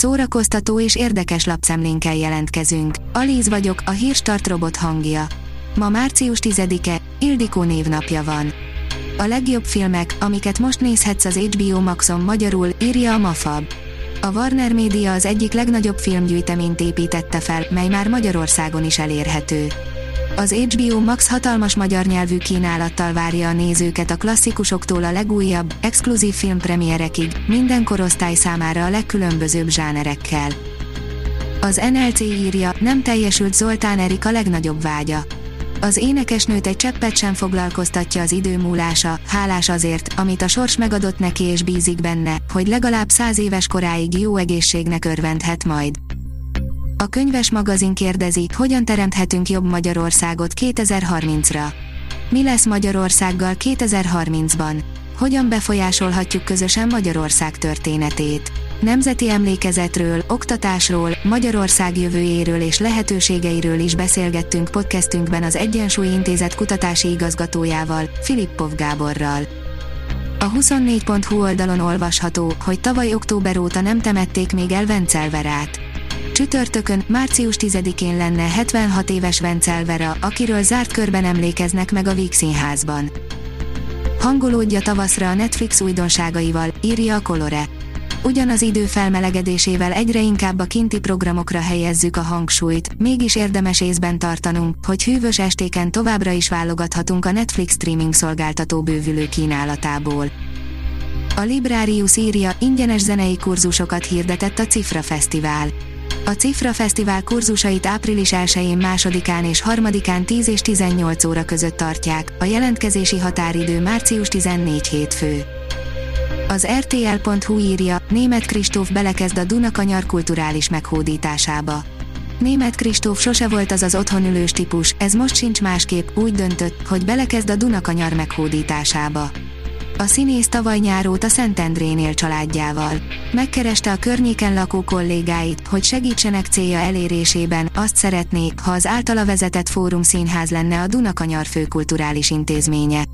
Szórakoztató és érdekes lapszemlénkkel jelentkezünk. Alíz vagyok, a hírstart robot hangja. Ma március 10-e, Ildikó névnapja van. A legjobb filmek, amiket most nézhetsz az HBO Maxon magyarul, írja a Mafab. A Warner Media az egyik legnagyobb filmgyűjteményt építette fel, mely már Magyarországon is elérhető. Az HBO Max hatalmas magyar nyelvű kínálattal várja a nézőket a klasszikusoktól a legújabb, exkluzív filmpremierekig, minden korosztály számára a legkülönbözőbb zsánerekkel. Az NLC írja, nem teljesült Zoltán Erika legnagyobb vágya. Az énekesnőt egy cseppet sem foglalkoztatja az idő múlása, hálás azért, amit a sors megadott neki és bízik benne, hogy legalább száz éves koráig jó egészségnek örvendhet majd. A könyves magazin kérdezi, hogyan teremthetünk jobb Magyarországot 2030-ra. Mi lesz Magyarországgal 2030-ban? Hogyan befolyásolhatjuk közösen Magyarország történetét? Nemzeti emlékezetről, oktatásról, Magyarország jövőjéről és lehetőségeiről is beszélgettünk podcastünkben az Egyensúly Intézet kutatási igazgatójával, Filippov Gáborral. A 24.hu oldalon olvasható, hogy tavaly október óta nem temették még el Vencelverát. Csütörtökön, március 10-én lenne 76 éves Vencelvera, akiről zárt körben emlékeznek meg a Víg Színházban. Hangolódja tavaszra a Netflix újdonságaival, írja a Colore. Ugyanaz idő felmelegedésével egyre inkább a kinti programokra helyezzük a hangsúlyt, mégis érdemes észben tartanunk, hogy hűvös estéken továbbra is válogathatunk a Netflix streaming szolgáltató bővülő kínálatából. A Librarius írja, ingyenes zenei kurzusokat hirdetett a Cifra Fesztivál. A Cifra Fesztivál kurzusait április 1-én, másodikán és harmadikán 10 és 18 óra között tartják, a jelentkezési határidő március 14 hétfő. Az RTL.hu írja, német Kristóf belekezd a Dunakanyar kulturális meghódításába. Német Kristóf sose volt az az otthonülős típus, ez most sincs másképp, úgy döntött, hogy belekezd a Dunakanyar meghódításába. A színész tavaly nyár óta Szentendrénél családjával. Megkereste a környéken lakó kollégáit, hogy segítsenek célja elérésében, azt szeretné, ha az általa vezetett Fórum Színház lenne a Dunakanyar főkulturális intézménye.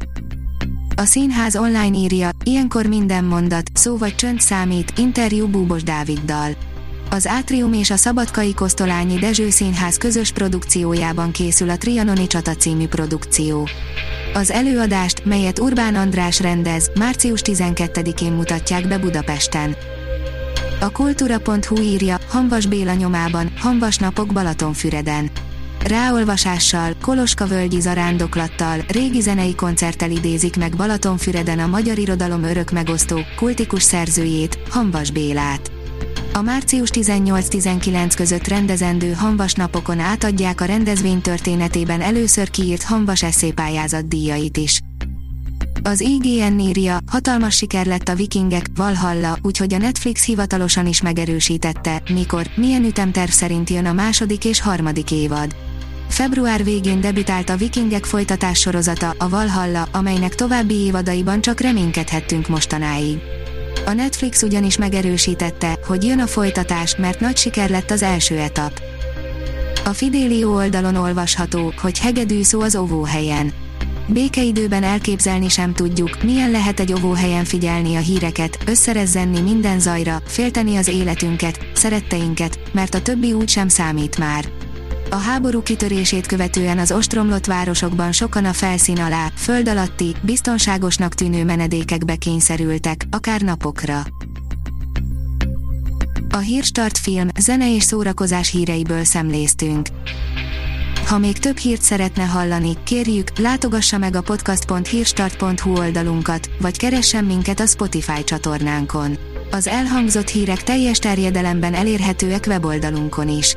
A színház online írja, ilyenkor minden mondat, szó vagy csönd számít, interjú Búbos Dáviddal. Az Átrium és a Szabadkai Kosztolányi Dezső Színház közös produkciójában készül a Trianoni Csata című produkció. Az előadást, melyet Urbán András rendez, március 12-én mutatják be Budapesten. A kultúra.hu írja, Hanvas Béla nyomában, Hanvas napok Balatonfüreden. Ráolvasással, Koloska völgyi zarándoklattal, régi zenei koncerttel idézik meg Balatonfüreden a magyar irodalom örök megosztó, kultikus szerzőjét, Hanvas Bélát. A március 18-19 között rendezendő Hanvas napokon átadják a rendezvény történetében először kiírt Hanvas eszépályázat díjait is. Az IGN írja, hatalmas siker lett a Vikingek, Valhalla, úgyhogy a Netflix hivatalosan is megerősítette, mikor, milyen ütemterv szerint jön a második és harmadik évad. Február végén debütált a Vikingek folytatás sorozata, a Valhalla, amelynek további évadaiban csak reménykedhettünk mostanáig. A Netflix ugyanis megerősítette, hogy jön a folytatás, mert nagy siker lett az első etap. A Fidelio oldalon olvasható, hogy hegedű szó az óvóhelyen. Békeidőben elképzelni sem tudjuk, milyen lehet egy óvóhelyen figyelni a híreket, összerezzenni minden zajra, félteni az életünket, szeretteinket, mert a többi úgy sem számít már. A háború kitörését követően az ostromlott városokban sokan a felszín alá, föld alatti, biztonságosnak tűnő menedékekbe kényszerültek, akár napokra. A Hírstart film, zene és szórakozás híreiből szemléztünk. Ha még több hírt szeretne hallani, kérjük, látogassa meg a podcast.hírstart.hu oldalunkat, vagy keressen minket a Spotify csatornánkon. Az elhangzott hírek teljes terjedelemben elérhetőek weboldalunkon is.